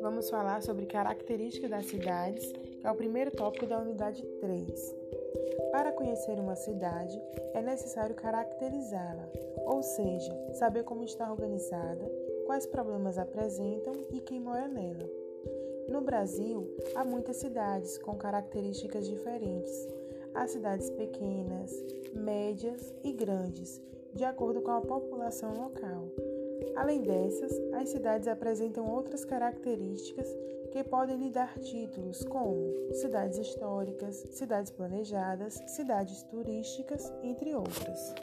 Vamos falar sobre características das cidades, que é o primeiro tópico da unidade 3. Para conhecer uma cidade, é necessário caracterizá-la, ou seja, saber como está organizada, quais problemas apresentam e quem mora nela. No Brasil, há muitas cidades com características diferentes. Há cidades pequenas, médias e grandes, de acordo com a população local. Além dessas, as cidades apresentam outras características que podem lhe dar títulos como cidades históricas, cidades planejadas, cidades turísticas, entre outras.